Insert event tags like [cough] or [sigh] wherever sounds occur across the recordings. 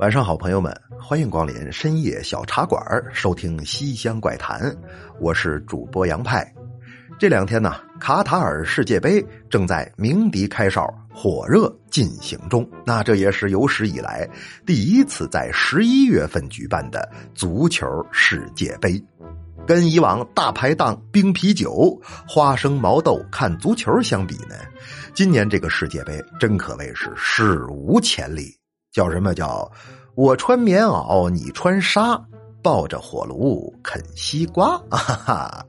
晚上好，朋友们，欢迎光临深夜小茶馆，收听《西厢怪谈》。我是主播杨派。这两天呢，卡塔尔世界杯正在鸣笛开哨、火热进行中。那这也是有史以来第一次在十一月份举办的足球世界杯。跟以往大排档、冰啤酒、花生毛豆看足球相比呢，今年这个世界杯真可谓是史无前例。叫什么叫我穿棉袄，你穿纱，抱着火炉啃西瓜 [laughs] 哈哈。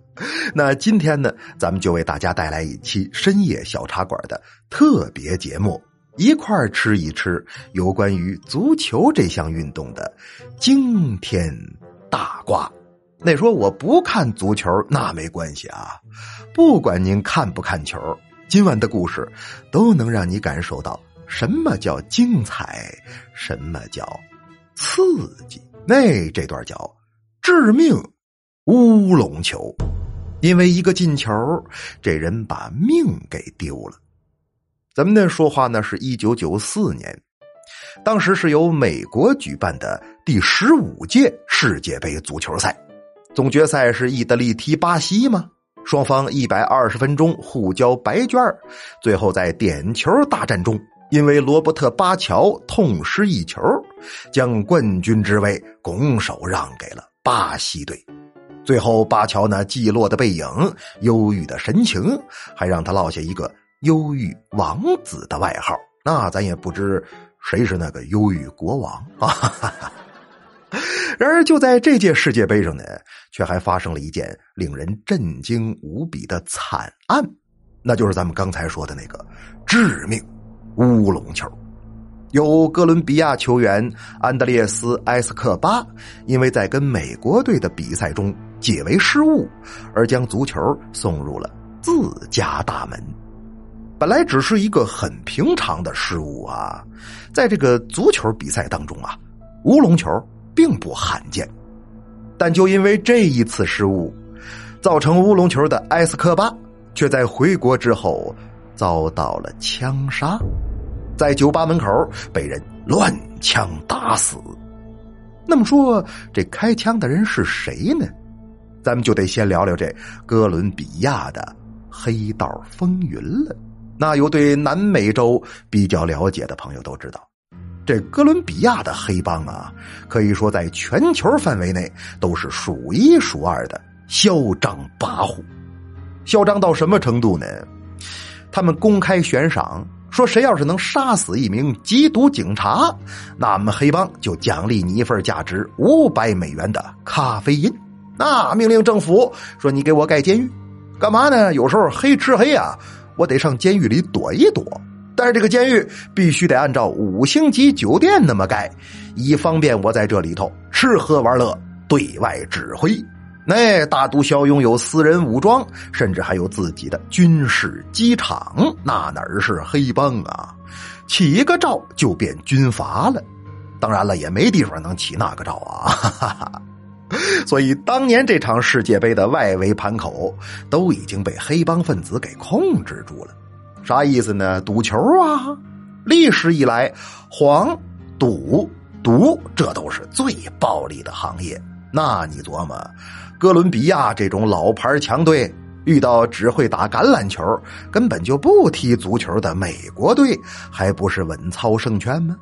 那今天呢，咱们就为大家带来一期深夜小茶馆的特别节目，一块儿吃一吃有关于足球这项运动的惊天大瓜。那说我不看足球，那没关系啊，不管您看不看球，今晚的故事都能让你感受到。什么叫精彩？什么叫刺激？那这段叫致命乌龙球，因为一个进球，这人把命给丢了。咱们那说话呢？是一九九四年，当时是由美国举办的第十五届世界杯足球赛，总决赛是意大利踢巴西吗？双方一百二十分钟互交白卷最后在点球大战中。因为罗伯特·巴乔痛失一球，将冠军之位拱手让给了巴西队。最后，巴乔那寂落的背影、忧郁的神情，还让他落下一个“忧郁王子”的外号。那咱也不知谁是那个忧郁国王啊！然而，就在这届世界杯上呢，却还发生了一件令人震惊无比的惨案，那就是咱们刚才说的那个致命。乌龙球，有哥伦比亚球员安德烈斯·埃斯克巴，因为在跟美国队的比赛中解围失误，而将足球送入了自家大门。本来只是一个很平常的失误啊，在这个足球比赛当中啊，乌龙球并不罕见。但就因为这一次失误，造成乌龙球的埃斯科巴，却在回国之后。遭到了枪杀，在酒吧门口被人乱枪打死。那么说，这开枪的人是谁呢？咱们就得先聊聊这哥伦比亚的黑道风云了。那有对南美洲比较了解的朋友都知道，这哥伦比亚的黑帮啊，可以说在全球范围内都是数一数二的嚣张跋扈。嚣张到什么程度呢？他们公开悬赏，说谁要是能杀死一名缉毒警察，那俺们黑帮就奖励你一份价值五百美元的咖啡因。那命令政府说你给我盖监狱，干嘛呢？有时候黑吃黑啊，我得上监狱里躲一躲。但是这个监狱必须得按照五星级酒店那么盖，以方便我在这里头吃喝玩乐，对外指挥。那大毒枭拥有私人武装，甚至还有自己的军事机场，那哪儿是黑帮啊？起一个照就变军阀了。当然了，也没地方能起那个照啊。哈 [laughs] 哈所以当年这场世界杯的外围盘口都已经被黑帮分子给控制住了。啥意思呢？赌球啊！历史以来，黄赌毒这都是最暴力的行业。那你琢磨？哥伦比亚这种老牌强队遇到只会打橄榄球、根本就不踢足球的美国队，还不是稳操胜券吗？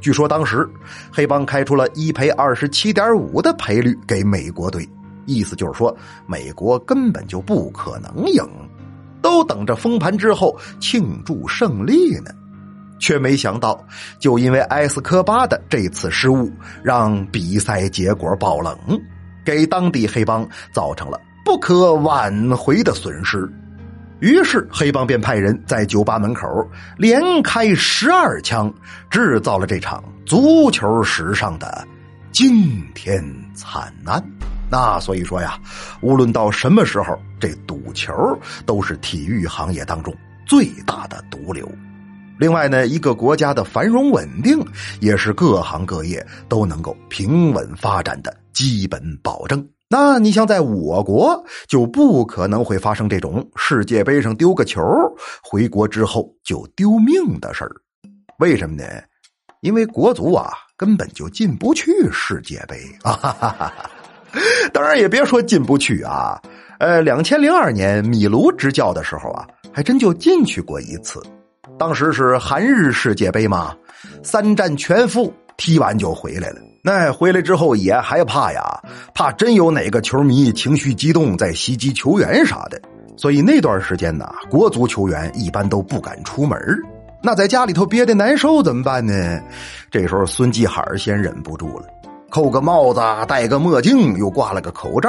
据说当时黑帮开出了一赔二十七点五的赔率给美国队，意思就是说美国根本就不可能赢，都等着封盘之后庆祝胜利呢。却没想到，就因为埃斯科巴的这次失误，让比赛结果爆冷。给当地黑帮造成了不可挽回的损失，于是黑帮便派人在酒吧门口连开十二枪，制造了这场足球史上的惊天惨案。那所以说呀，无论到什么时候，这赌球都是体育行业当中最大的毒瘤。另外呢，一个国家的繁荣稳定，也是各行各业都能够平稳发展的。基本保证。那你像在我国，就不可能会发生这种世界杯上丢个球，回国之后就丢命的事儿。为什么呢？因为国足啊，根本就进不去世界杯啊！哈哈哈当然也别说进不去啊，呃，两千零二年米卢执教的时候啊，还真就进去过一次。当时是韩日世界杯嘛，三战全负，踢完就回来了。那回来之后也害怕呀，怕真有哪个球迷情绪激动在袭击球员啥的。所以那段时间呢，国足球员一般都不敢出门那在家里头憋得难受怎么办呢？这时候孙继海先忍不住了，扣个帽子，戴个墨镜，又挂了个口罩，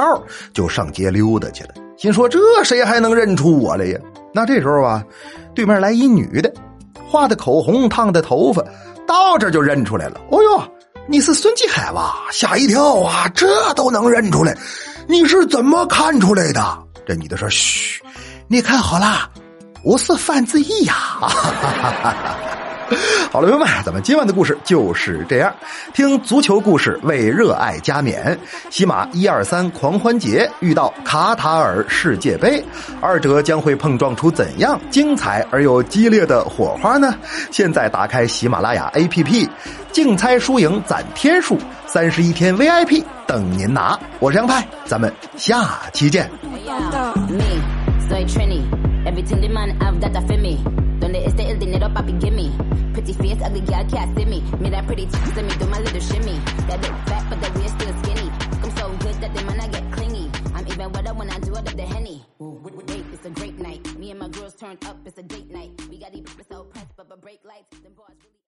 就上街溜达去了。心说这谁还能认出我来呀？那这时候啊，对面来一女的，画的口红，烫的头发，到这就认出来了。哦呦，你是孙继海吧？吓一跳啊！这都能认出来，你是怎么看出来的？这女的说：“嘘，你看好了。”我是范志毅呀！[laughs] 好了，朋友们，咱们今晚的故事就是这样。听足球故事为热爱加冕，喜马一二三狂欢节遇到卡塔尔世界杯，二者将会碰撞出怎样精彩而又激烈的火花呢？现在打开喜马拉雅 APP，竞猜输赢攒天数，三十一天 VIP 等您拿。我是杨派，咱们下期见。¿Dónde está el dinero, papi? Gimme. Pretty face, ugly gal, can't see me. Mira pretty chicks, let me do my little shimmy.